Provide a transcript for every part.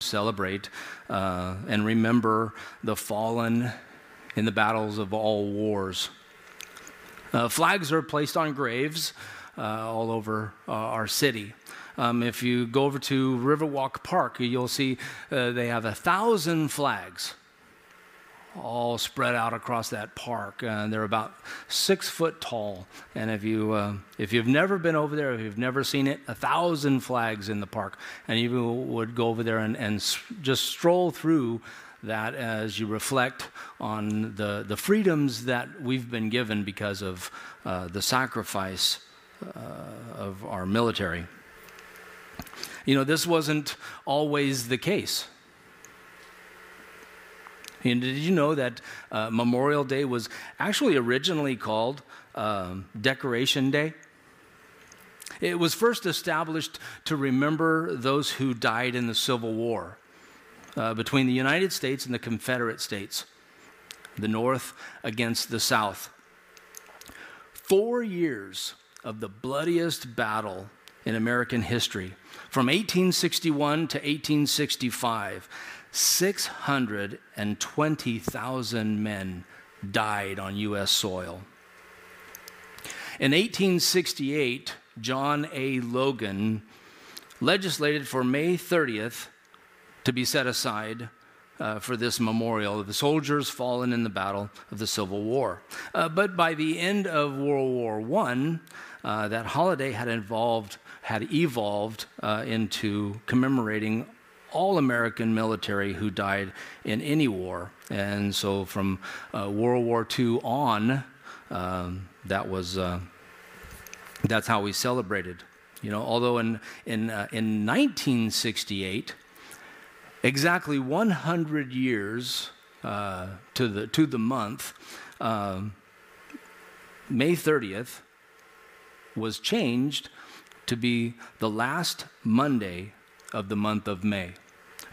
celebrate uh, and remember the fallen in the battles of all wars. Uh, flags are placed on graves uh, all over uh, our city. Um, if you go over to Riverwalk Park, you'll see uh, they have a thousand flags all spread out across that park. Uh, they're about six foot tall. And if, you, uh, if you've never been over there, if you've never seen it, a thousand flags in the park. And you would go over there and, and just stroll through that as you reflect on the, the freedoms that we've been given because of uh, the sacrifice uh, of our military. You know, this wasn't always the case. And did you know that uh, Memorial Day was actually originally called um, Decoration Day? It was first established to remember those who died in the Civil War uh, between the United States and the Confederate States, the North against the South. Four years of the bloodiest battle in American history, from 1861 to 1865 620,000 men died on U.S. soil. In 1868, John A. Logan legislated for May 30th to be set aside uh, for this memorial of the soldiers fallen in the battle of the Civil War. Uh, but by the end of World War I, uh, that holiday had evolved, had evolved uh, into commemorating all American military who died in any war. And so from uh, World War II on, um, that was, uh, that's how we celebrated. You know, although in, in, uh, in 1968, exactly 100 years uh, to, the, to the month, um, May 30th was changed to be the last Monday of the month of May.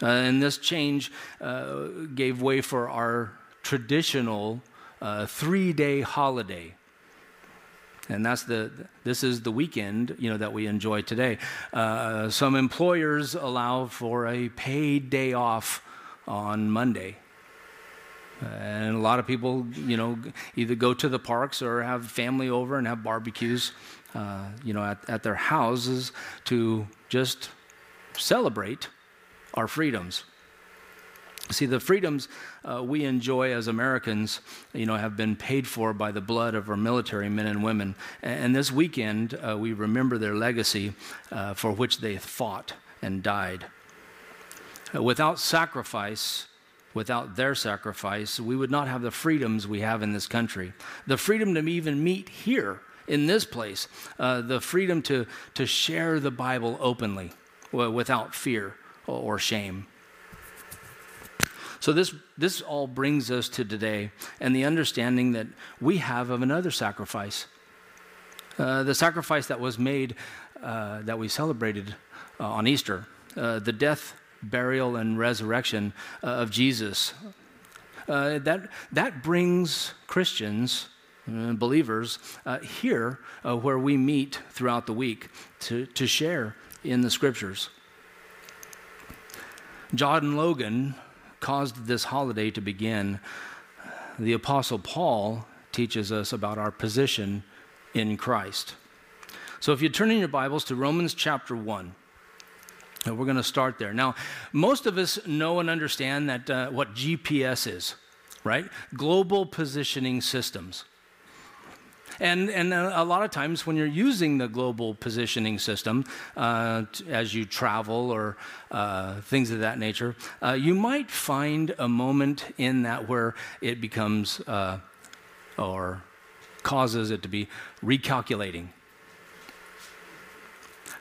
Uh, and this change uh, gave way for our traditional uh, three day holiday. And that's the, this is the weekend, you know, that we enjoy today. Uh, some employers allow for a paid day off on Monday. And a lot of people, you know, either go to the parks or have family over and have barbecues, uh, you know, at, at their houses to just celebrate our freedoms. See, the freedoms uh, we enjoy as Americans, you know, have been paid for by the blood of our military men and women. And this weekend, uh, we remember their legacy uh, for which they fought and died. Uh, without sacrifice, without their sacrifice, we would not have the freedoms we have in this country. The freedom to even meet here in this place, uh, the freedom to, to share the Bible openly without fear or shame. So, this, this all brings us to today and the understanding that we have of another sacrifice. Uh, the sacrifice that was made, uh, that we celebrated uh, on Easter, uh, the death, burial, and resurrection uh, of Jesus. Uh, that, that brings Christians, believers, here where we meet throughout the week to, to share in the scriptures. John Logan caused this holiday to begin. The Apostle Paul teaches us about our position in Christ. So if you turn in your Bibles to Romans chapter 1, uh, we're going to start there. Now, most of us know and understand that uh, what GPS is, right? Global positioning systems. And, and a lot of times when you're using the global positioning system uh, t- as you travel or uh, things of that nature, uh, you might find a moment in that where it becomes uh, or causes it to be recalculating.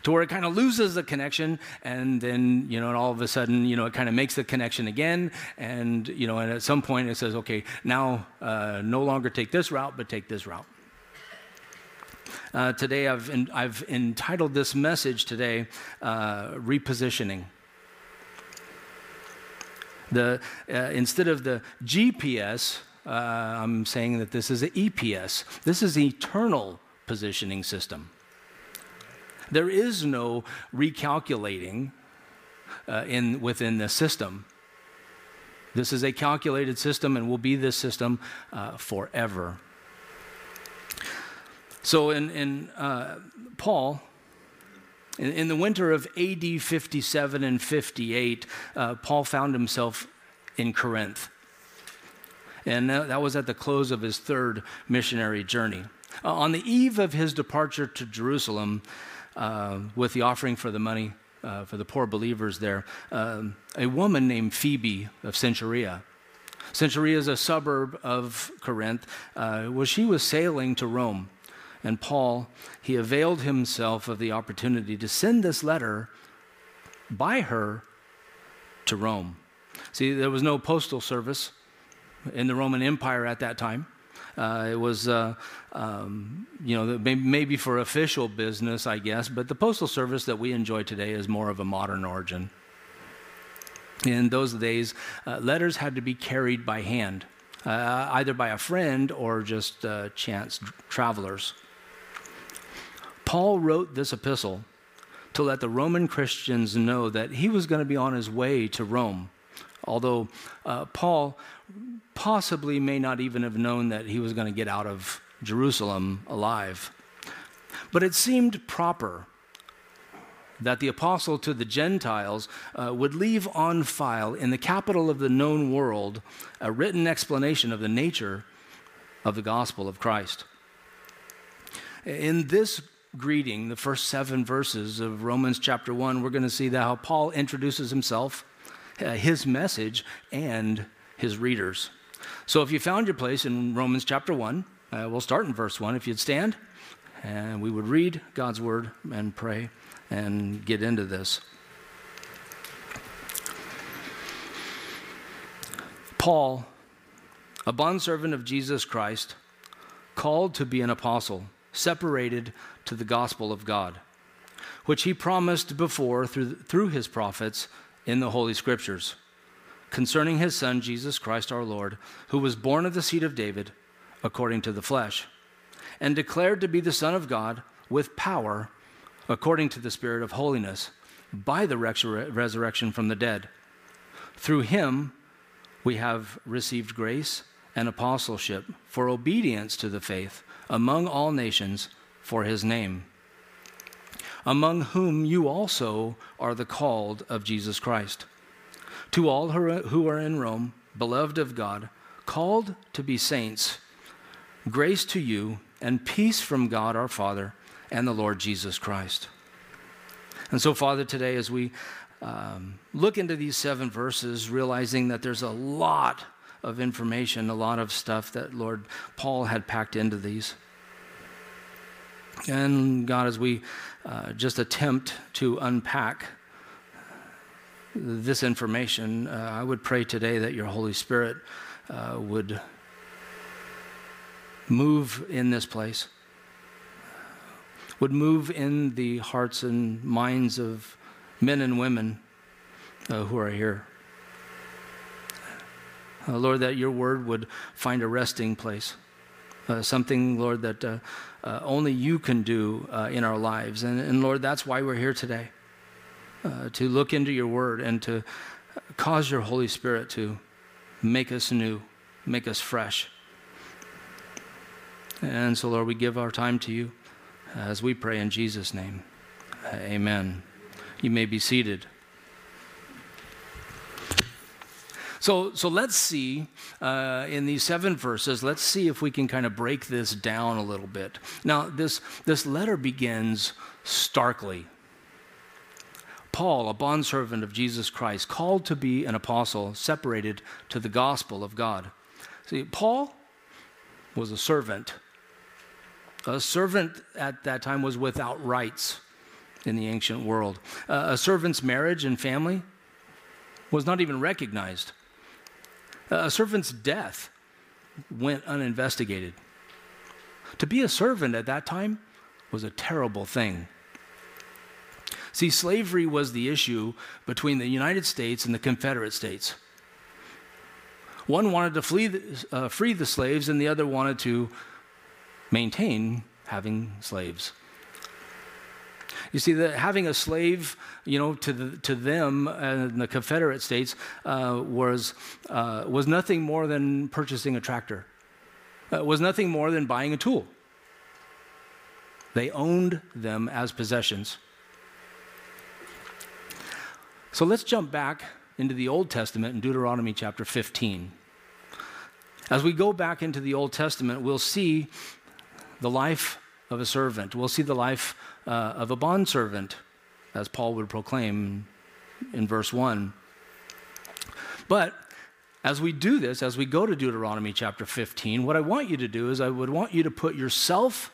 To where it kind of loses the connection and then you know and all of a sudden you know it kind of makes the connection again and you know and at some point it says okay now uh, no longer take this route but take this route uh, today, I've, in, I've entitled this message today, uh, Repositioning. The, uh, instead of the GPS, uh, I'm saying that this is an EPS. This is eternal positioning system. There is no recalculating uh, in, within the system. This is a calculated system and will be this system uh, forever. So, in, in uh, Paul, in, in, the winter of AD 57 and 58, uh, Paul found himself in Corinth. And that was at the close of his third missionary journey. Uh, on the eve of his departure to Jerusalem, uh, with the offering for the money uh, for the poor believers there, um, a woman named Phoebe of Cenchrea. Cenchrea is a suburb of Corinth. Uh, she was sailing to Rome. And Paul, he availed himself of the opportunity to send this letter by her to Rome. See, there was no postal service in the Roman Empire at that time. Uh, it was, uh, um, you know, maybe for official business, I guess, but the postal service that we enjoy today is more of a modern origin. In those days, uh, letters had to be carried by hand, uh, either by a friend or just uh, chance travelers. Paul wrote this epistle to let the Roman Christians know that he was going to be on his way to Rome. Although uh, Paul possibly may not even have known that he was going to get out of Jerusalem alive. But it seemed proper that the apostle to the Gentiles uh, would leave on file in the capital of the known world a written explanation of the nature of the gospel of Christ. In this greeting, the first seven verses of Romans chapter 1, we're going to see that how Paul introduces himself, uh, his message, and his readers. So if you found your place in Romans chapter 1, uh, we'll start in verse 1. If you'd stand, and we would read God's word and pray and get into this. Paul, a bondservant of Jesus Christ, called to be an apostle, separated to the gospel of God, which he promised before through, through his prophets in the Holy Scriptures concerning his Son, Jesus Christ our Lord, who was born of the seed of David according to the flesh, and declared to be the Son of God with power according to the Spirit of holiness by the resurrection from the dead. Through him, we have received grace and apostleship for obedience to the faith among all nations for his name, among whom you also are the called of Jesus Christ to all who are in Rome, beloved of God, called to be saints, grace to you and peace from God our Father and the Lord Jesus Christ. And so, Father, today as we um, look into these seven verses, realizing that there's a lot of information, a lot of stuff that Lord Paul had packed into these. And God, as we uh, just attempt to unpack this information, uh, I would pray today that your Holy Spirit uh, would move in this place, would move in the hearts and minds of men and women uh, who are here. Uh, Lord, that your word would find a resting place. Uh, something, Lord, that uh, only you can do in our lives. And, and Lord, that's why we're here today uh, to look into your word and to cause your Holy Spirit to make us new, make us fresh. And so, Lord, we give our time to you as we pray in Jesus' name. Amen. You may be seated. So, so let's see uh, in these seven verses, let's see if we can kind of break this down a little bit. Now, this, this letter begins starkly. Paul, a bondservant of Jesus Christ, called to be an apostle, separated to the gospel of God. See, Paul was a servant. A servant at that time was without rights in the ancient world. Uh, a servant's marriage and family was not even recognized. A servant's death went uninvestigated. To be a servant at that time was a terrible thing. See, slavery was the issue between the United States and the Confederate States. One wanted to flee, uh, free the slaves, and the other wanted to maintain having slaves. You see, that having a slave, you know, to, the, to them in the Confederate States uh, was, uh, was nothing more than purchasing a tractor, uh, was nothing more than buying a tool. They owned them as possessions. So let's jump back into the Old Testament in Deuteronomy chapter 15. As we go back into the Old Testament, we'll see the life of a servant. We'll see the life uh, of a bondservant, as Paul would proclaim in verse 1. But as we do this, as we go to Deuteronomy chapter 15, what I want you to do is I would want you to put yourself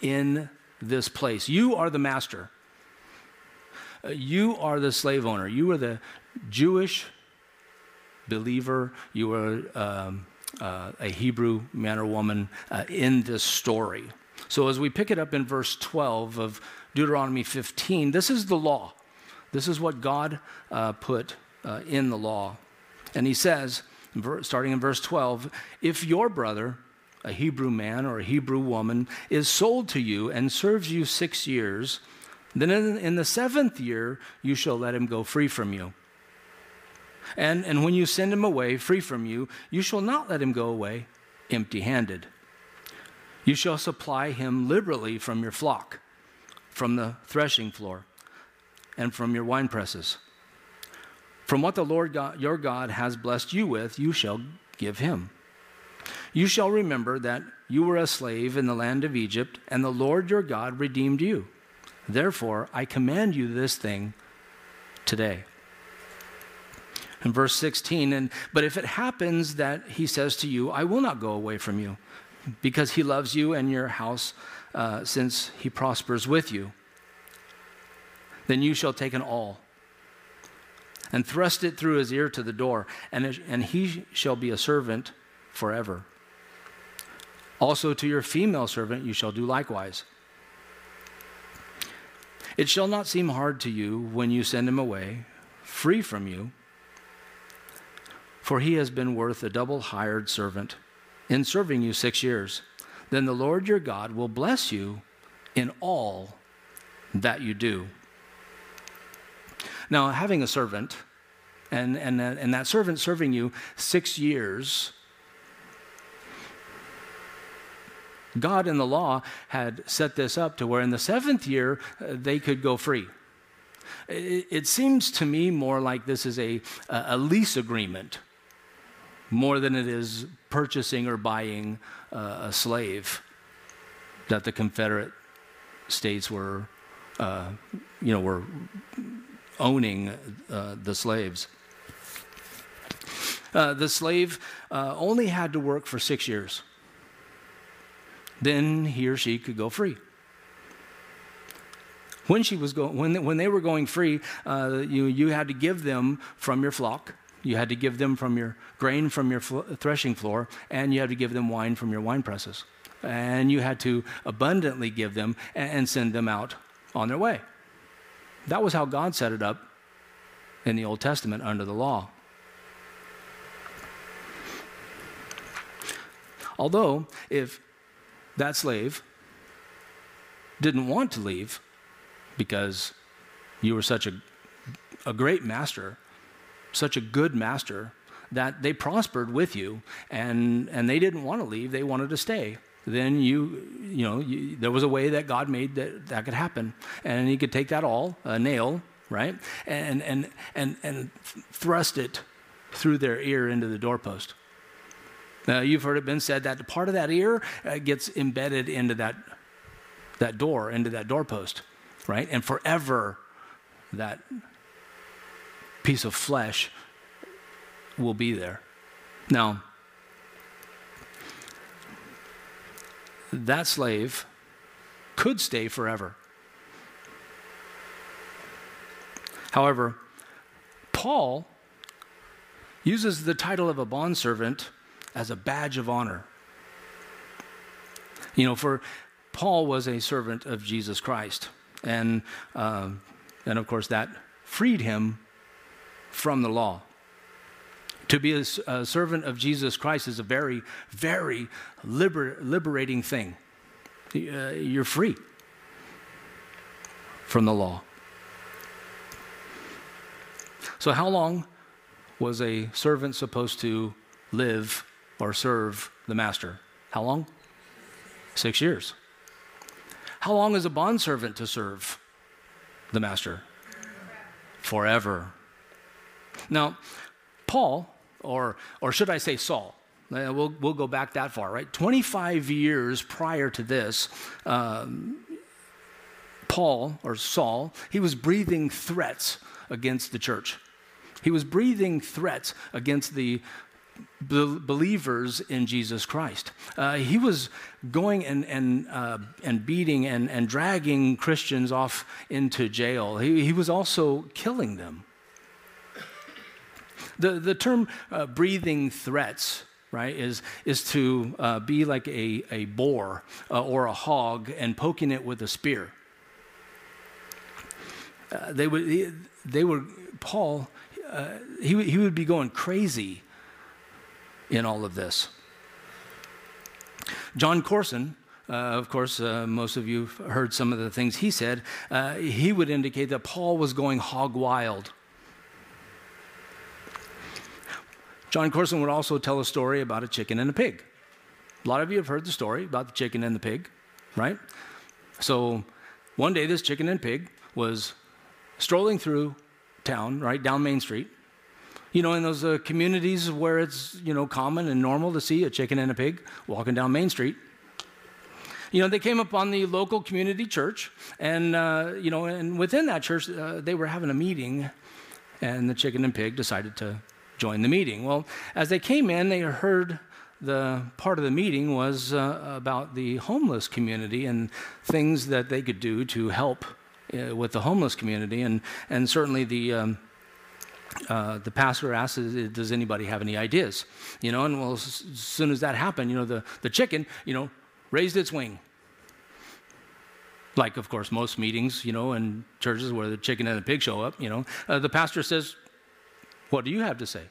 in this place. You are the master. Uh, you are the slave owner. You are the Jewish believer. You are um, uh, a Hebrew man or woman uh, in this story. So, as we pick it up in verse 12 of Deuteronomy 15, this is the law. This is what God uh, put uh, in the law. And he says, starting in verse 12, if your brother, a Hebrew man or a Hebrew woman, is sold to you and serves you six years, then in, in the seventh year you shall let him go free from you. And, and when you send him away free from you, you shall not let him go away empty handed. You shall supply him liberally from your flock, from the threshing floor, and from your wine presses. From what the Lord God, your God has blessed you with, you shall give him. You shall remember that you were a slave in the land of Egypt, and the Lord your God redeemed you. Therefore, I command you this thing today in verse 16 and but if it happens that he says to you i will not go away from you because he loves you and your house uh, since he prospers with you then you shall take an awl and thrust it through his ear to the door and, it, and he shall be a servant forever. Also to your female servant you shall do likewise. It shall not seem hard to you when you send him away free from you for he has been worth a double hired servant in serving you six years. Then the Lord your God will bless you in all that you do. Now, having a servant, and, and, and that servant serving you six years, God in the law had set this up to where in the seventh year uh, they could go free. It, it, seems to me more like this is a, a lease agreement more than it is purchasing or buying uh, a slave that the Confederate states were, uh, you know, were owning uh, the slaves. Uh, the slave uh, only had to work for six years. Then he or she could go free. When she was going, when they, when they were going free, uh, you you had to give them from your flock you had to give them from your grain from your threshing floor, and you had to give them wine from your wine presses. And you had to abundantly give them and send them out on their way. That was how God set it up in the Old Testament under the law. Although, if that slave didn't want to leave because you were such a, a great master such a good master that they prospered with you and, and they didn't want to leave, they wanted to stay. Then you, you know, you, there was a way that God made that that could happen. And he could take that awl, a nail, right, and, and, and, and thrust it through their ear into the doorpost. Now, you've heard it been said that part of that ear uh, gets embedded into that, that door, into that doorpost, right? And forever that piece of flesh will be there. Now, that slave could stay forever. However, Paul uses the title of a bondservant as a badge of honor. You know, for Paul was a servant of Jesus Christ, and uh, and of course that freed him from the law. To be a, a servant of Jesus Christ is a very, very liber, liberating thing. Uh, you're free. from the law. So, how long was a servant supposed to live or serve the master? How long? Six years. How long is a bondservant to serve the master? Forever. Now, Paul, or, or should I say Saul, uh, we'll, we'll go back that far, right? 25 years prior to this, um, Paul, or Saul, he was breathing threats against the church. He was breathing threats against the be- believers in Jesus Christ. Uh, he was going and, and, uh, and beating and, and dragging Christians off into jail. He, he was also killing them. The, the term uh, breathing threats right, is, is to uh, be like a, a boar uh, or a hog and poking it with a spear. Uh, they, would, they were, Paul, uh, he, he would be going crazy in all of this. Jon Courson, uh, of course, uh, most of you heard some of the things he said. He would indicate that Paul was going hog wild. Jon Courson would also tell a story about a chicken and a pig. A lot of you have heard the story about the chicken and the pig, right? So one day, this chicken and pig was strolling through town, right, down Main Street. You know, in those uh, communities where it's, you know, common and normal to see a chicken and a pig walking down Main Street. You know, they came upon the local community church, and, uh, you know, and within that church, uh, they were having a meeting, and the chicken and pig decided to join the meeting. Well, as they came in, they heard the part of the meeting was uh, about the homeless community and things that they could do to help uh, with the homeless community. And, and certainly the, um, uh, the pastor asked, Does anybody have any ideas? You know, and well, as soon as that happened, you know, the, the chicken, you know, raised its wing. Like, of course, most meetings, you know, in churches where the chicken and the pig show up, you know, uh, the pastor says, what do you have to say?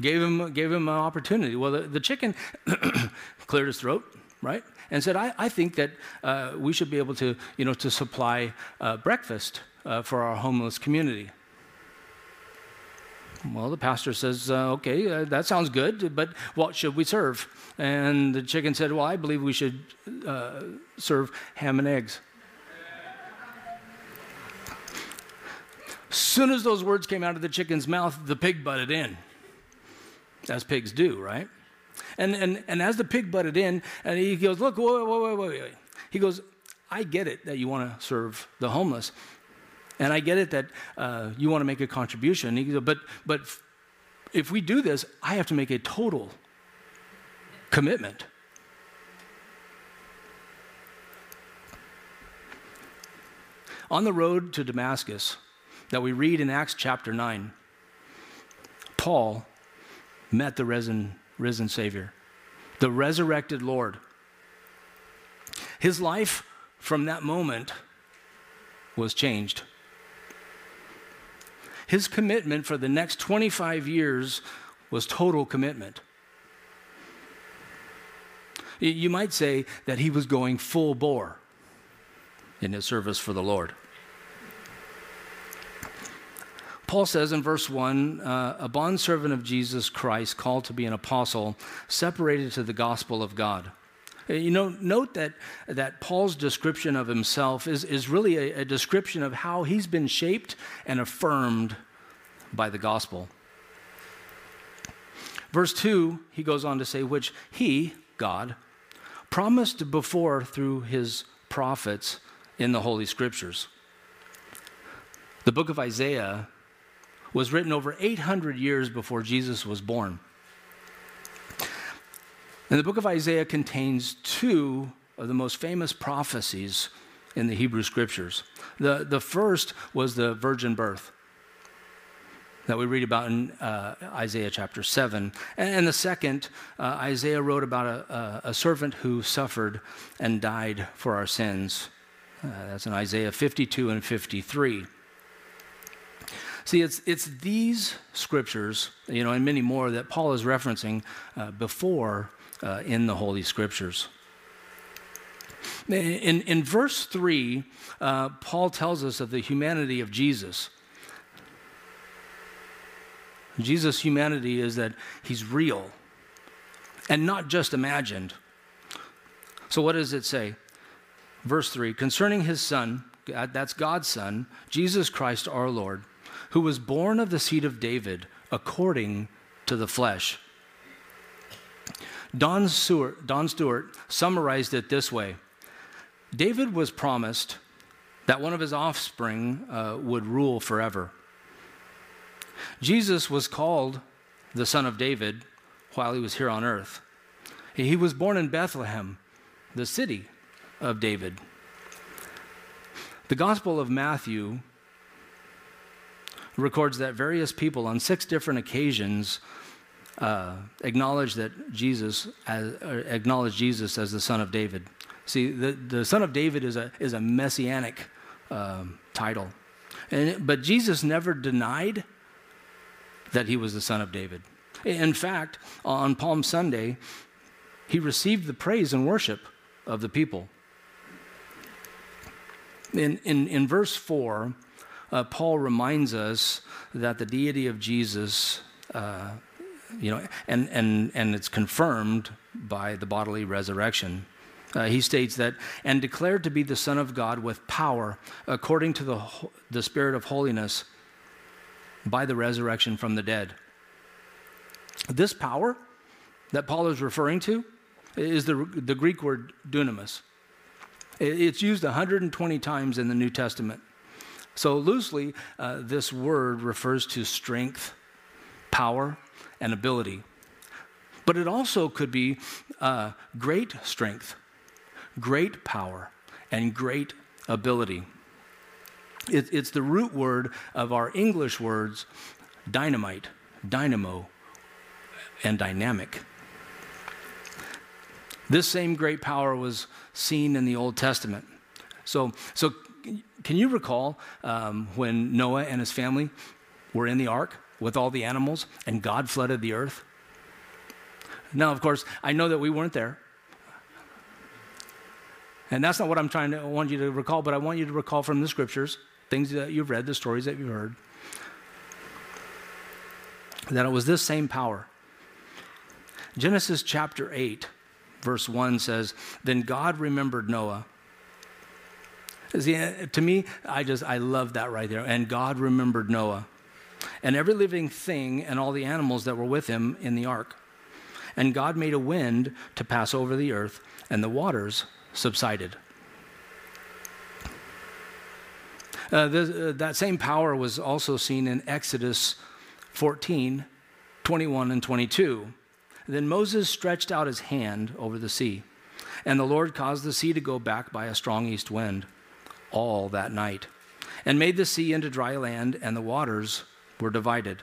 Gave him, gave him an opportunity. Well, the, the chicken cleared his throat, right? And said, I, I think that uh, we should be able to, you know, to supply uh, breakfast uh, for our homeless community. Well, the pastor says, uh, okay, uh, that sounds good, but what should we serve? And the chicken said, well, I believe we should uh, serve ham and eggs. As soon as those words came out of the chicken's mouth, the pig butted in, as pigs do, right? And, and, and as the pig butted in, and he goes, Look, wait, wait, wait, wait. He goes, I get it that you want to serve the homeless. And I get it that uh, you want to make a contribution. He goes, but, but if we do this, I have to make a total commitment. On the road to Damascus, that we read in Acts chapter 9, Paul met the risen, risen Savior, the resurrected Lord. His life from that moment was changed. His commitment for the next 25 years was total commitment. You might say that he was going full bore in his service for the Lord. Paul says in verse 1 uh, a bondservant of Jesus Christ, called to be an apostle, separated to the gospel of God. Uh, you know, note that, that Paul's description of himself is, is really a, a description of how he's been shaped and affirmed by the gospel. Verse 2, he goes on to say, which he, God, promised before through his prophets in the Holy Scriptures. The book of Isaiah was written over 800 years before Jesus was born. And the book of Isaiah contains two of the most famous prophecies in the Hebrew scriptures. The, the first was the virgin birth that we read about in uh, Isaiah chapter 7. And, and the second, uh, Isaiah wrote about a, a, servant who suffered and died for our sins. Uh, that's in Isaiah 52 and 53. See, it's, it's these scriptures, you know, and many more that Paul is referencing uh, before uh, in the Holy Scriptures. In, in verse 3, uh, Paul tells us of the humanity of Jesus. Jesus' humanity is that he's real and not just imagined. So, what does it say? Verse 3 concerning his son, that's God's son, Jesus Christ our Lord, who was born of the seed of David according to the flesh. Don Stewart, Don Stewart summarized it this way David was promised that one of his offspring uh, would rule forever. Jesus was called the Son of David while he was here on earth. He was born in Bethlehem, the city of David. The Gospel of Matthew records that various people on six different occasions uh, acknowledge that Jesus as, uh, acknowledge Jesus as the Son of David. See, the, the Son of David is a, is a messianic um, title. And, but Jesus never denied that he was the Son of David. In fact, on Palm Sunday, he received the praise and worship of the people. In, in, in verse 4, uh, Paul reminds us that the deity of Jesus, uh, you know, and, and, and it's confirmed by the bodily resurrection. Uh, he states that, and declared to be the Son of God with power, according to the, the Spirit of holiness, by the resurrection from the dead. This power that Paul is referring to is the, the Greek word dunamis. It's used 120 times in the New Testament. So, loosely, uh, this word refers to strength, power, and ability. But it also could be uh, great strength, great power, and great ability. It, it's the root word of our English words dynamite, dynamo, and dynamic. This same great power was seen in the Old Testament. So, so can you recall um, when Noah and his family were in the ark with all the animals and God flooded the earth? Now, of course, I know that we weren't there. And that's not what I'm trying to I want you to recall, but I want you to recall from the scriptures, things that you've read, the stories that you've heard, that it was this same power. Genesis chapter 8 verse 1 says, Then God remembered Noah. See, to me, I just, I love that right there. And God remembered Noah and every living thing and all the animals that were with him in the ark. And God made a wind to pass over the earth, and the waters subsided. Uh, uh, that same power was also seen in Exodus 14, 21, and 22. Then Moses stretched out his hand over the sea, and the Lord caused the sea to go back by a strong east wind all that night, and made the sea into dry land, and the waters were divided.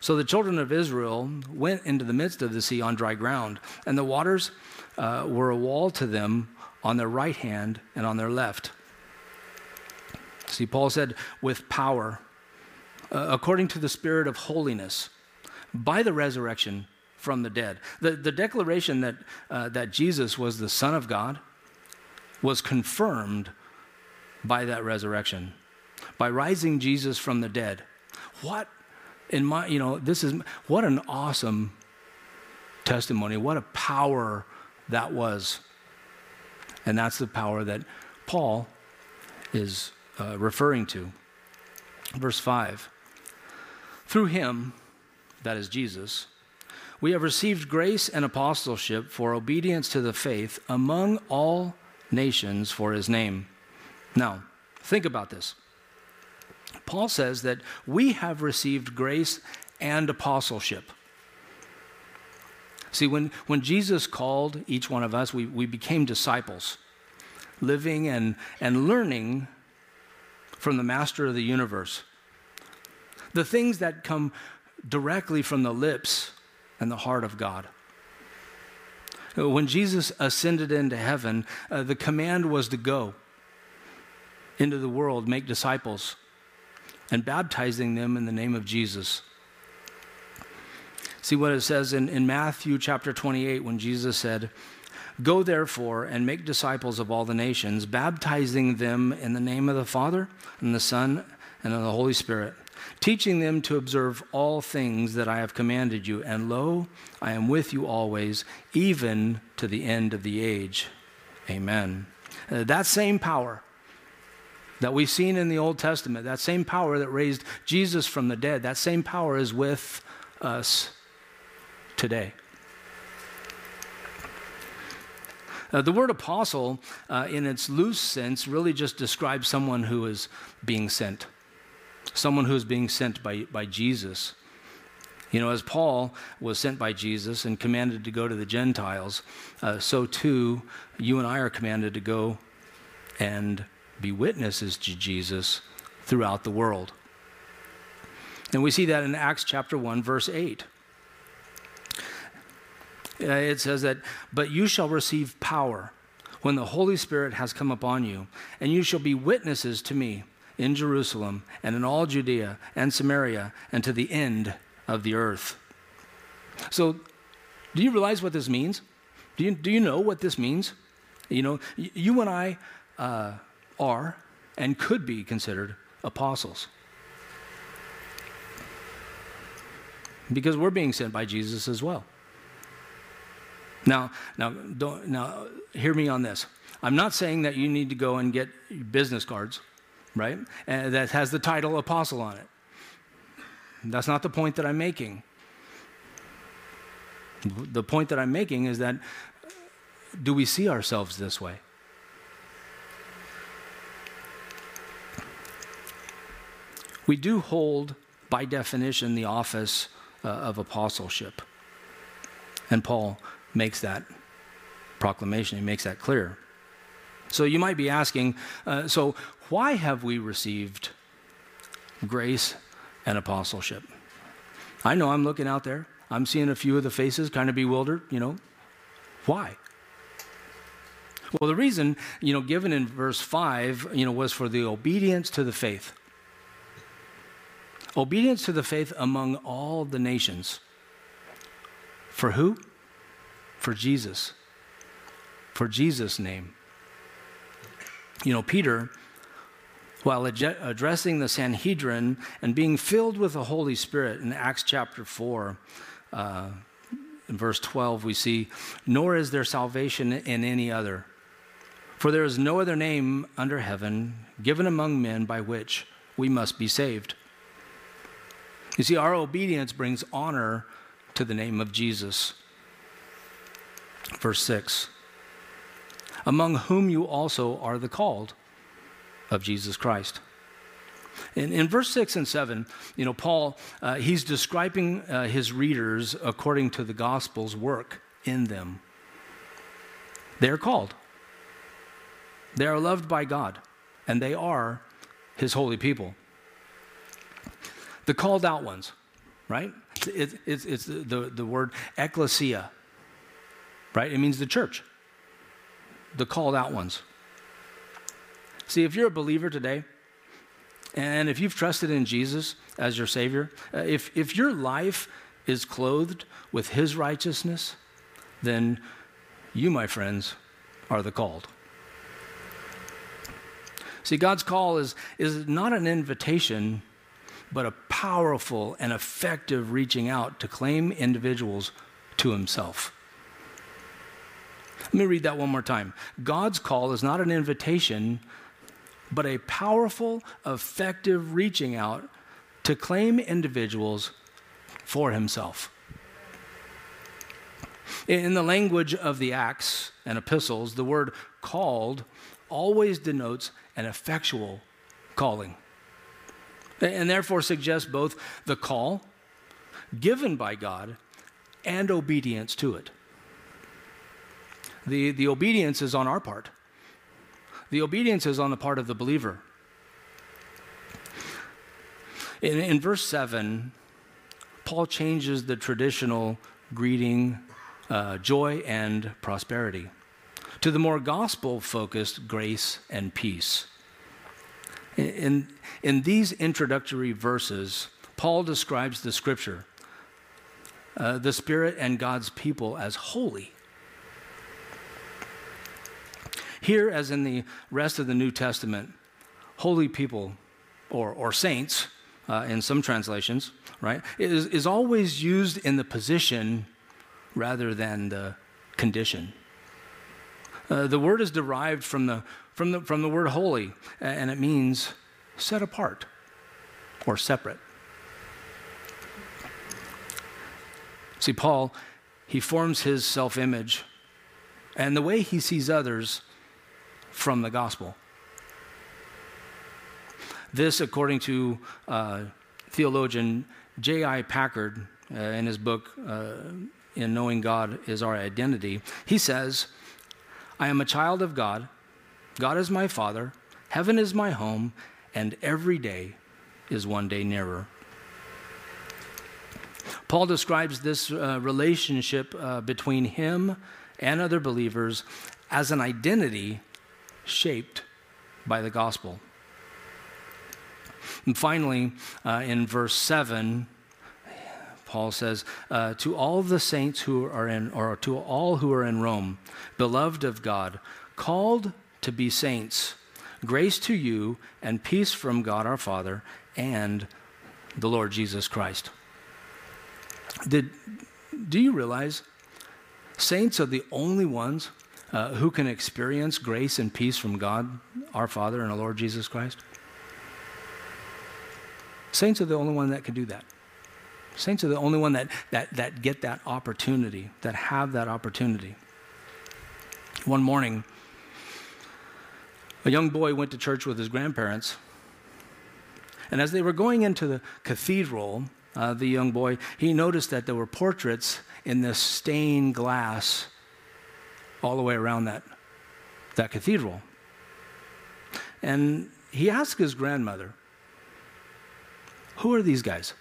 So the children of Israel went into the midst of the sea on dry ground, and the waters uh, were a wall to them on their right hand and on their left. See, Paul said, with power, uh, according to the Spirit of holiness, by the resurrection from the dead. The, the declaration that, uh, that Jesus was the Son of God was confirmed by that resurrection, by rising Jesus from the dead. What, in my, you know, this is, what an awesome testimony. What a power that was. And that's the power that Paul is uh, referring to. Verse 5 Through him, that is Jesus, we have received grace and apostleship for obedience to the faith among all nations for his name. Now, think about this. Paul says that we have received grace and apostleship. See, when, when Jesus called each one of us, we, we became disciples, living and, and learning from the master of the universe. The things that come directly from the lips and the heart of God. When Jesus ascended into heaven, uh, the command was to go into the world, make disciples, and baptizing them in the name of Jesus. See what it says in, in Matthew chapter 28 when Jesus said, Go therefore and make disciples of all the nations, baptizing them in the name of the Father, and the Son, and of the Holy Spirit, teaching them to observe all things that I have commanded you. And lo, I am with you always, even to the end of the age. Amen. Uh, that same power that we've seen in the Old Testament, that same power that raised Jesus from the dead, that same power is with us today. Uh, the word apostle, uh, in its loose sense, really just describes someone who is being sent, someone who is being sent by, by Jesus. You know, as Paul was sent by Jesus and commanded to go to the Gentiles, uh, so too you and I are commanded to go and be witnesses to Jesus throughout the world. And we see that in Acts chapter 1, verse 8. Uh, it says that, but you shall receive power when the Holy Spirit has come upon you, and you shall be witnesses to me in Jerusalem and in all Judea and Samaria and to the end of the earth. So, do you realize what this means? Do you, do you know what this means? You know, you and I uh, are and could be considered apostles. Because we're being sent by Jesus as well. Now, now, don't, now, hear me on this. I'm not saying that you need to go and get business cards, right? Uh, that has the title apostle on it. That's not the point that I'm making. The point that I'm making is that do we see ourselves this way? We do hold, by definition, the office uh, of apostleship. And Paul makes that proclamation, he makes that clear. So you might be asking uh, so why have we received grace and apostleship? I know I'm looking out there, I'm seeing a few of the faces kind of bewildered, you know. Why? Well, the reason, you know, given in verse 5, you know, was for the obedience to the faith. Obedience to the faith among all the nations. For who? for Jesus, for Jesus' name. You know, Peter, while ad- addressing the Sanhedrin and being filled with the Holy Spirit in Acts chapter 4, uh, in verse 12, we see, Nor is there salvation in any other. For there is no other name under heaven given among men by which we must be saved. You see, our obedience brings honor to the name of Jesus. Verse 6 Among whom you also are the called of Jesus Christ. In, in verse 6 and 7, you know, Paul, uh, he's describing uh, his readers according to the gospel's work in them. They are called, they are loved by God, and they are his holy people. The called out ones, right? It, it's, it's the, the word ecclesia right? It means the church, the called out ones. See, if you're a believer today, and if you've trusted in Jesus as your Savior, uh, if, if your life is clothed with His righteousness, then you, my friends, are the called. See, God's call is, is not an invitation, but a powerful and effective reaching out to claim individuals to Himself. Let me read that one more time. God's call is not an invitation, but a powerful, effective reaching out to claim individuals for himself. In the language of the Acts and epistles, the word called always denotes an effectual calling, and therefore suggests both the call given by God and obedience to it. The, the obedience is on our part, the obedience is on the part of the believer. In, in verse 7, Paul changes the traditional greeting, uh, joy and prosperity, to the more gospel focused grace and peace. In, in these introductory verses, Paul describes the scripture, uh, the Spirit and God's people as holy Here, as in the rest of the New Testament, holy people or, or saints, uh, in some translations, right, is, is always used in the position rather than the condition. Uh, the word is derived from the, from, the, from the word holy, and it means set apart or separate. See, Paul, he forms his self image and the way he sees others from the gospel. This, according to uh, theologian J.I. Packer uh, in his book, uh, In Knowing God is Our Identity, he says, I am a child of God. God is my father. Heaven is my home. And every day is one day nearer. Paul describes this uh, relationship uh, between him and other believers as an identity shaped by the gospel. And finally, uh, in verse 7, Paul says, uh, To all the saints who are in, or to all who are in Rome, beloved of God, called to be saints, grace to you and peace from God our Father and the Lord Jesus Christ. Did, do you realize saints are the only ones uh, who can experience grace and peace from God, our Father, and the Lord Jesus Christ? Saints are the only one that can do that. Saints are the only one that, that, that get that opportunity, that have that opportunity. One morning, a young boy went to church with his grandparents. And as they were going into the cathedral, uh, the young boy, he noticed that there were portraits in this stained glass all the way around that, that cathedral. And he asked his grandmother, Who are these guys?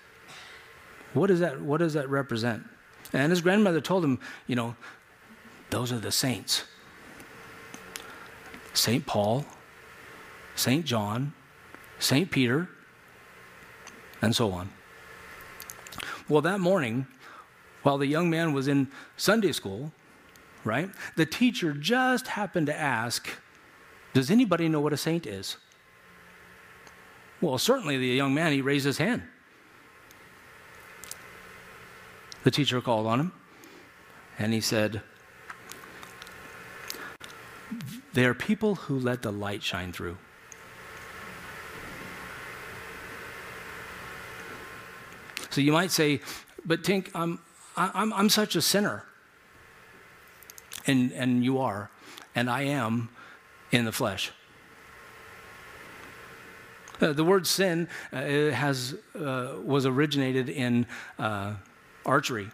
What, is that, what does that represent? And his grandmother told him, You know, those are the saints St. Paul, St. John, St. Peter, and so on. Well, that morning, while the young man was in Sunday school, right, the teacher just happened to ask, Does anybody know what a saint is? Well, certainly the young man, he raised his hand. The teacher called on him and he said, They are people who let the light shine through. So you might say, But Tink, I'm, I'm, I'm such a sinner. And, and you are. And I am in the flesh. Uh, the word sin uh, has, uh, was originated in uh, archery.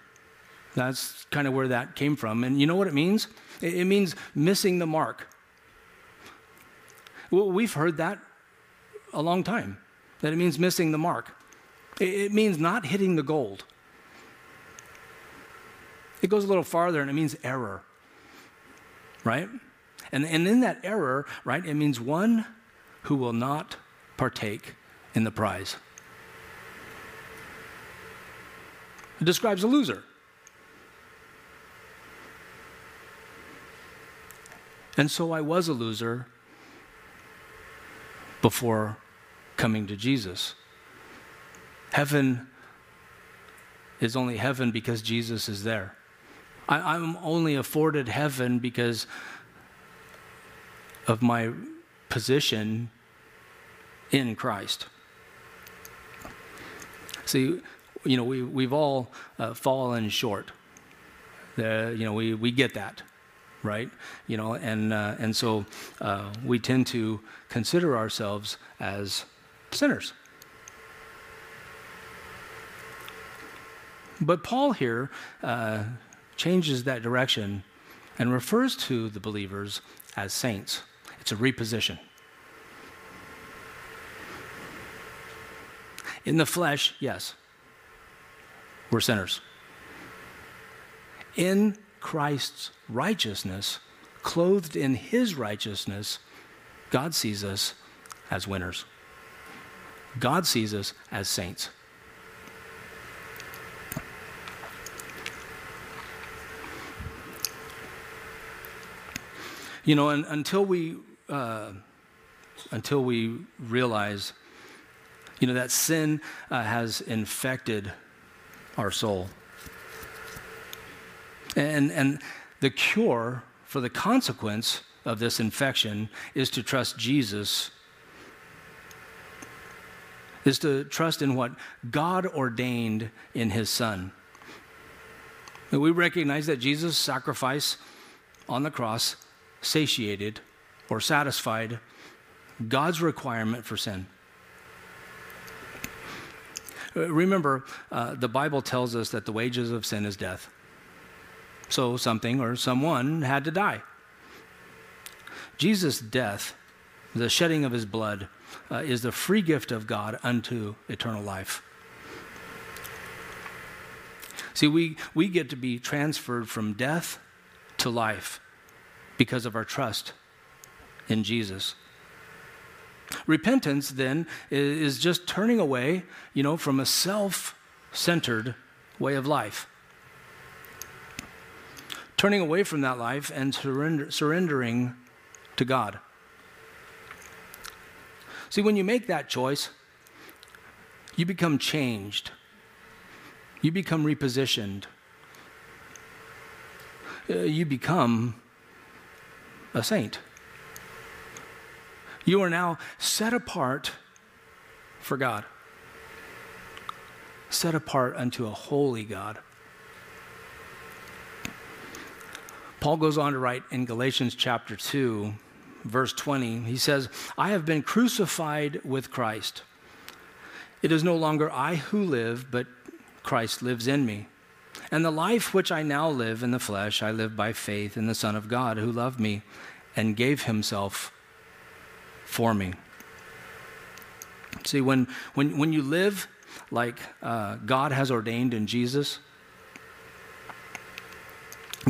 That's kind of where that came from. And you know what it means? It, it means missing the mark. Well, we've heard that a long time, that it means missing the mark. It, means not hitting the gold. It goes a little farther and it means error, right? And, and in that error, right, it means one who will not partake in the prize. It describes a loser. And so I was a loser before coming to Jesus. Heaven is only heaven because Jesus is there. I, am only afforded heaven because of my position in Christ. See, you know, we, we've all uh, fallen short. Uh, you know, we, we get that, right? You know, and, uh, and so uh, we tend to consider ourselves as sinners. But Paul here uh, changes that direction and refers to the believers as saints. It's a reposition. In the flesh, yes, we're sinners. In Christ's righteousness, clothed in his righteousness, God sees us as winners. God sees us as saints. You know, and, until we uh, until we realize, you know, that sin uh, has infected our soul, and and the cure for the consequence of this infection is to trust Jesus. Is to trust in what God ordained in His Son. We recognize that Jesus' sacrifice on the cross satiated or satisfied God's requirement for sin. Uh, remember, uh, the Bible tells us that the wages of sin is death. So something or someone had to die. Jesus' death, the shedding of his blood, uh, is the free gift of God unto eternal life. See, we, we get to be transferred from death to life because of our trust in Jesus. Repentance, then, is just turning away, you know, from a self centered way of life. Turning away from that life and surrender, surrendering to God. See, when you make that choice, you become changed you become repositioned. Uh, you become a saint. You are now set apart for God, set apart unto a holy God. Paul goes on to write in Galatians chapter 2, verse 20, he says, I have been crucified with Christ. It is no longer I who live, but Christ lives in me. And the life which I now live in the flesh, I live by faith in the Son of God who loved me and gave himself for me. See, when, when, when you live like uh, God has ordained in Jesus,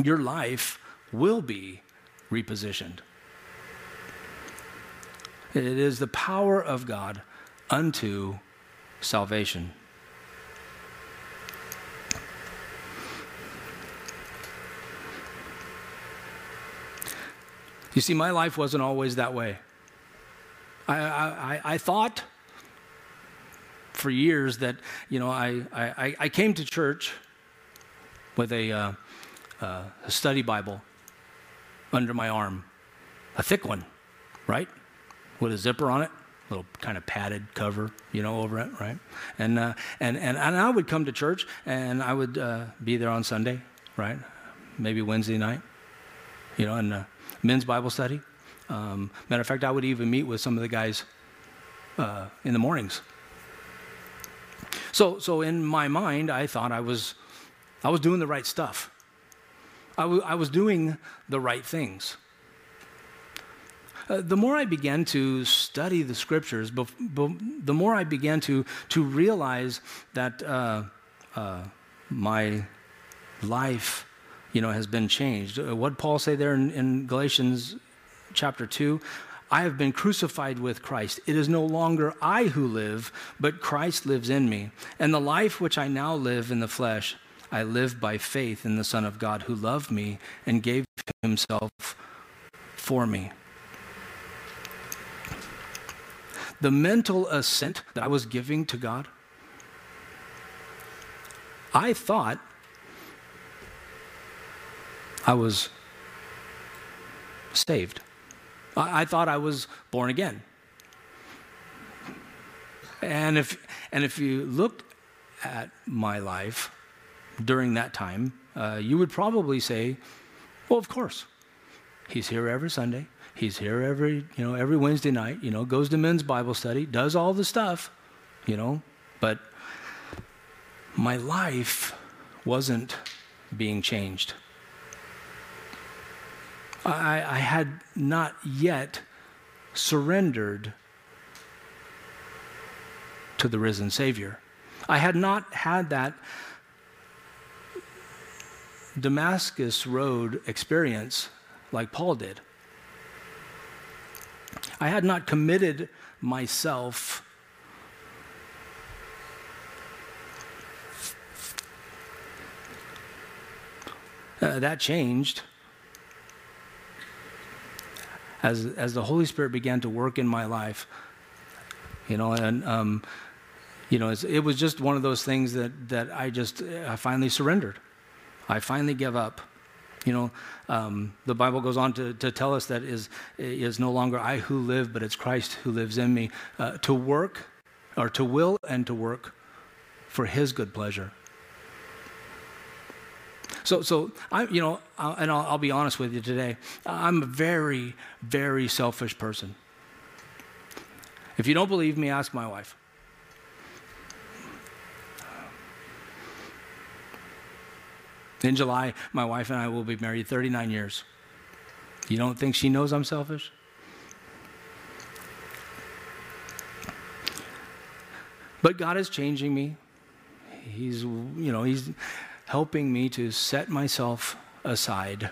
your life will be repositioned. It is the power of God unto salvation. You see, my life wasn't always that way. I, I, I thought for years that, you know, I, I, I came to church with a, uh, uh, a study Bible under my arm, a thick one, right? With a zipper on it, little kind of padded cover, you know, over it, right? And, uh, and, and, and I would come to church and I would uh, be there on Sunday, right? Maybe Wednesday night, you know, and uh, men's Bible study. Um, matter of fact, I would even meet with some of the guys uh, in the mornings. So, so in my mind, I thought I was, I was doing the right stuff. I, w- I was doing the right things. Uh, the more I began to study the scriptures, bef- bef- the more I began to, to realize that uh, uh, my life you know, has been changed. Uh, what Paul say there in, in Galatians chapter 2? I have been crucified with Christ. It is no longer I who live, but Christ lives in me. And the life which I now live in the flesh, I live by faith in the Son of God who loved me and gave himself for me. The mental assent that I was giving to God, I thought I was saved. I, I thought I was born again. And if, and if you looked at my life during that time, uh, you would probably say, well, of course. He's here every Sunday. He's here every, you know, every Wednesday night, you know, goes to men's Bible study, does all the stuff, you know, but my life wasn't being changed. I, I had not yet surrendered to the risen Savior. I had not had that Damascus Road experience like Paul did. I had not committed myself uh, that changed as, as the Holy Spirit began to work in my life, you know, and, um, you know, it was just one of those things that, that I just, I finally surrendered. I finally give up. You know, um, the Bible goes on to, to tell us that is is no longer I who live, but it's Christ who lives in me. Uh, to work, or to will and to work for His good pleasure. So, so I, you know, I'll, and I'll, I'll be honest with you today. I'm a very, very selfish person. If you don't believe me, ask my wife. In July, my wife and I will be married 39 years. You don't think she knows I'm selfish? But God is changing me. He's, you know, He's helping me to set myself aside,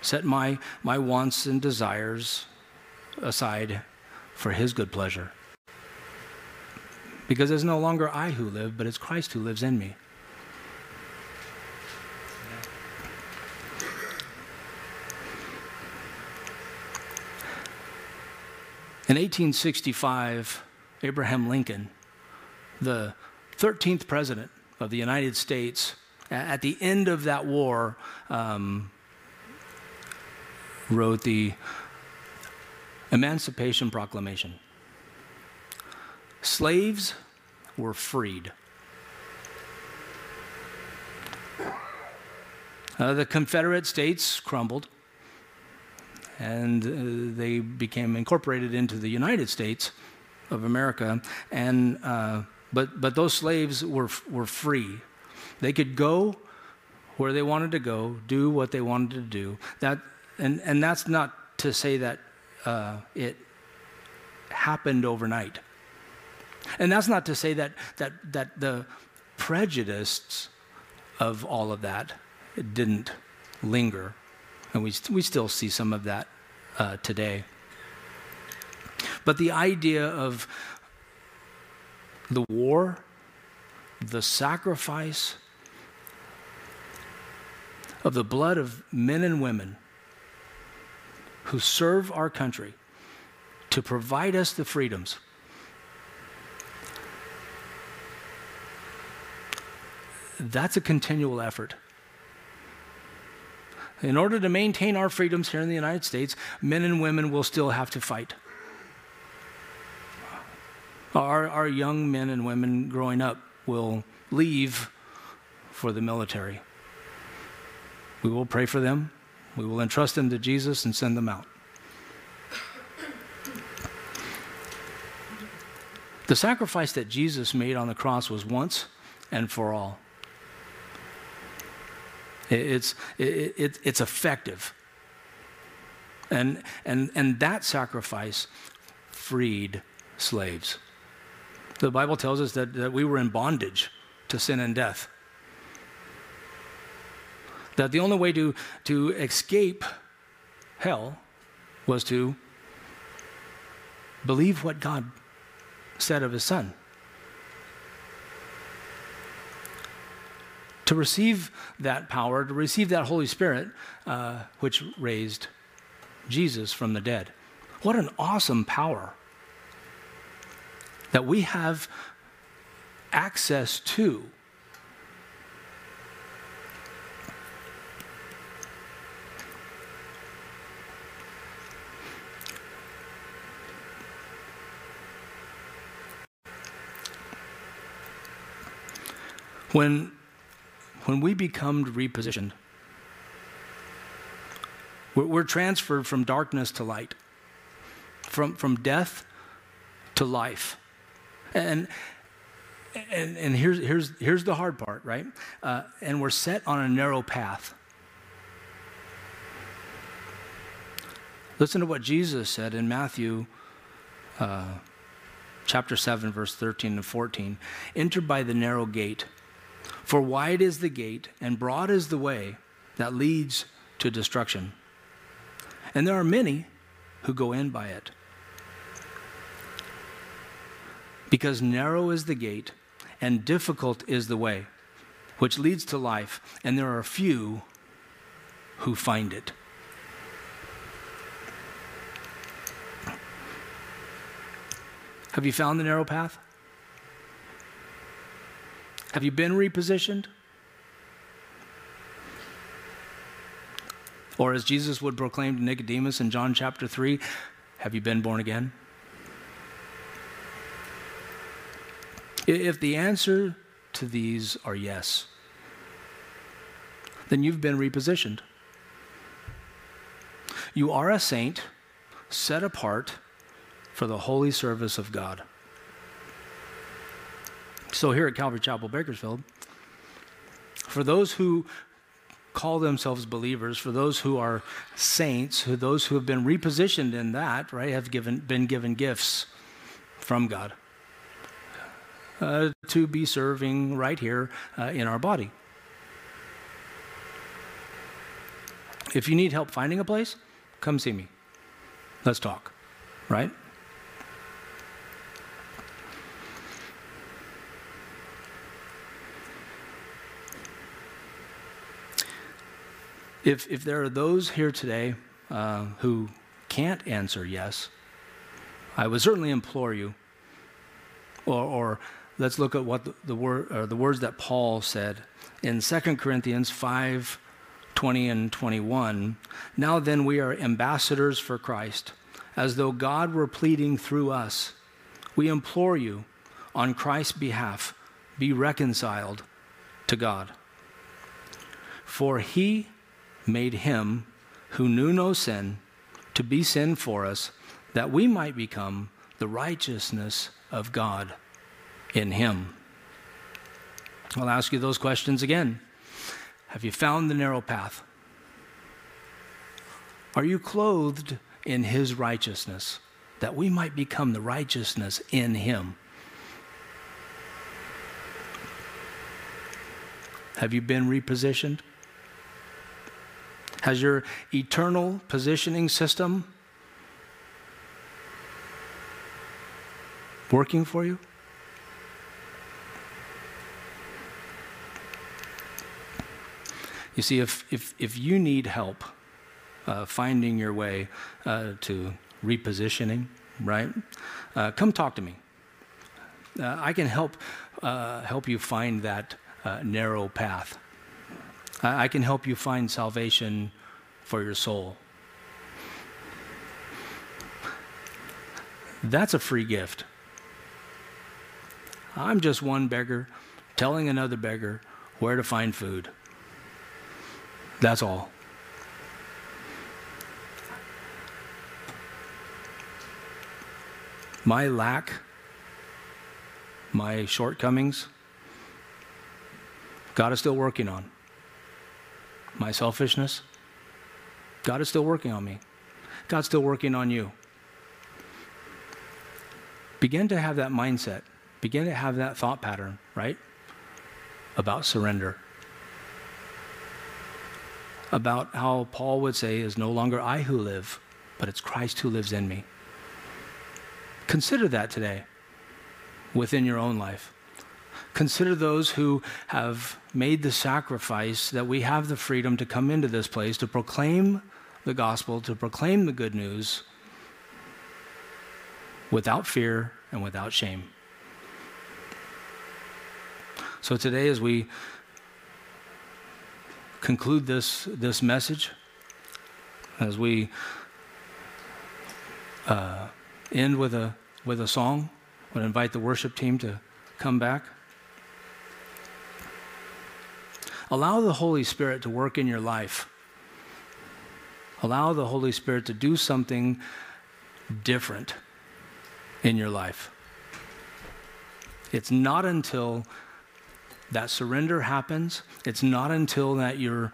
set my, my wants and desires aside for His good pleasure. Because it's no longer I who live, but it's Christ who lives in me. In 1865, Abraham Lincoln, the 13th president of the United States, at the end of that war, um, wrote the Emancipation Proclamation. Slaves were freed. Uh, the Confederate States crumbled and uh, they became incorporated into the United States of America. And, uh, but, but those slaves were, were free. They could go where they wanted to go, do what they wanted to do. That, and, and that's not to say that uh, it happened overnight. And that's not to say that, that, that the prejudice of all of that didn't linger. And we, we still see some of that uh, today. But the idea of the war, the sacrifice, of the blood of men and women who serve our country to provide us the freedoms. That's a continual effort. In order to maintain our freedoms here in the United States, men and women will still have to fight. Our, our young men and women growing up will leave for the military. We will pray for them. We will entrust them to Jesus and send them out. The sacrifice that Jesus made on the cross was once and for all. It's, it, it, it's effective. And, and, and that sacrifice freed slaves. The Bible tells us that, that we were in bondage to sin and death. That the only way to, to escape hell was to believe what God said of his son. To receive that power, to receive that Holy Spirit, uh, which raised Jesus from the dead. What an awesome power that we have access to When, when we become repositioned, we're, we're transferred from darkness to light, from, from death to life. And, and, and here's, here's, here's the hard part, right? Uh, and we're set on a narrow path. Listen to what Jesus said in Matthew uh, chapter 7, verse 13 and 14. Enter by the narrow gate. For wide is the gate and broad is the way that leads to destruction, and there are many who go in by it. Because narrow is the gate and difficult is the way which leads to life, and there are few who find it. Have you found the narrow path? Have you been repositioned? Or as Jesus would proclaim to Nicodemus in John chapter 3, have you been born again? If the answer to these are yes, then you've been repositioned. You are a saint set apart for the holy service of God. So, here at Calvary Chapel Bakersfield, for those who call themselves believers, for those who are saints, who those who have been repositioned in that, right, have given, been given gifts from God uh, to be serving right here uh, in our body. If you need help finding a place, come see me. Let's talk, right? If, if there are those here today uh, who can't answer yes, I would certainly implore you, or, or let's look at what the, the, word, the words that Paul said in 2 Corinthians 5 20 and 21. Now then, we are ambassadors for Christ, as though God were pleading through us. We implore you, on Christ's behalf, be reconciled to God. For he made him who knew no sin to be sin for us, that we might become the righteousness of God in him. I'll ask you those questions again. Have you found the narrow path? Are you clothed in his righteousness, that we might become the righteousness in him? Have you been repositioned? Has your eternal positioning system working for you? You see, if, if, if you need help uh, finding your way uh, to repositioning, right, uh, come talk to me. Uh, I can help, uh, help you find that uh, narrow path. I can help you find salvation for your soul. That's a free gift. I'm just one beggar telling another beggar where to find food. That's all. My lack, my shortcomings, God is still working on my selfishness. God is still working on me. God's still working on you. Begin to have that mindset. Begin to have that thought pattern, right? About surrender. About how Paul would say, is no longer I who live, but it's Christ who lives in me. Consider that today within your own life. Consider those who have made the sacrifice that we have the freedom to come into this place to proclaim the gospel, to proclaim the good news without fear and without shame. So today, as we conclude this, this message, as we uh, end with a, with a song, I would invite the worship team to come back. Allow the Holy Spirit to work in your life. Allow the Holy Spirit to do something different in your life. It's not until that surrender happens, it's not until that you're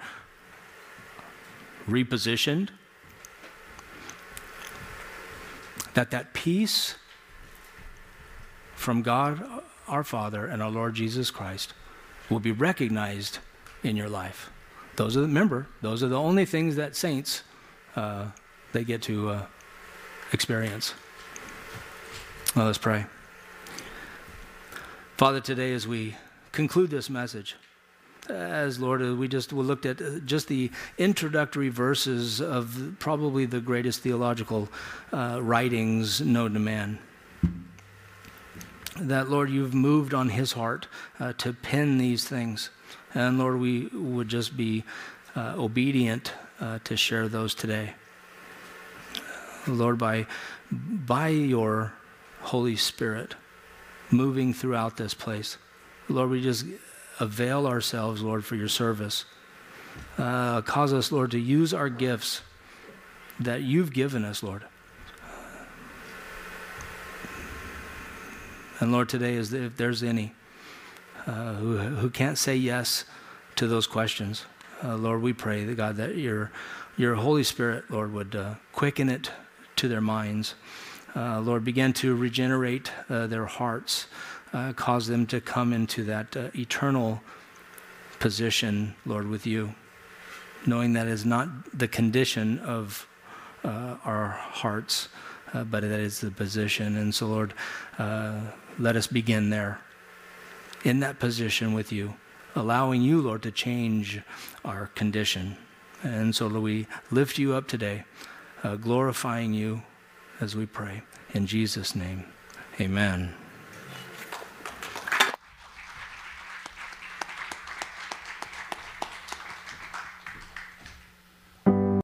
repositioned that that peace from God our Father and our Lord Jesus Christ will be recognized in your life. Those are, remember, those are the only things that saints uh, they get to uh, experience. Well, let's pray. Father, today as we conclude this message, as Lord, we just we looked at uh, just the introductory verses of probably the greatest theological uh, writings known to man. that, Lord, you've moved on his heart uh, to pen these things. And Lord, we would just be uh, obedient uh, to share those today. Lord, by, by your Holy Spirit moving throughout this place, Lord, we just avail ourselves, Lord, for your service. Uh, cause us, Lord, to use our gifts that you've given us, Lord. And Lord, today, is if there's any uh, who, who can't say yes to those questions, uh, Lord, we pray that God that your your Holy Spirit, Lord, would uh, quicken it to their minds. Uh, Lord, begin to regenerate uh, their hearts, uh, cause them to come into that eternal position, Lord, with you, knowing that is not the condition of our hearts, but that is the position. And so, Lord, let us begin there, in that position with you, allowing you, Lord, to change our condition. And so, Lord, we lift you up today, uh, glorifying you as we pray. In Jesus' name, amen.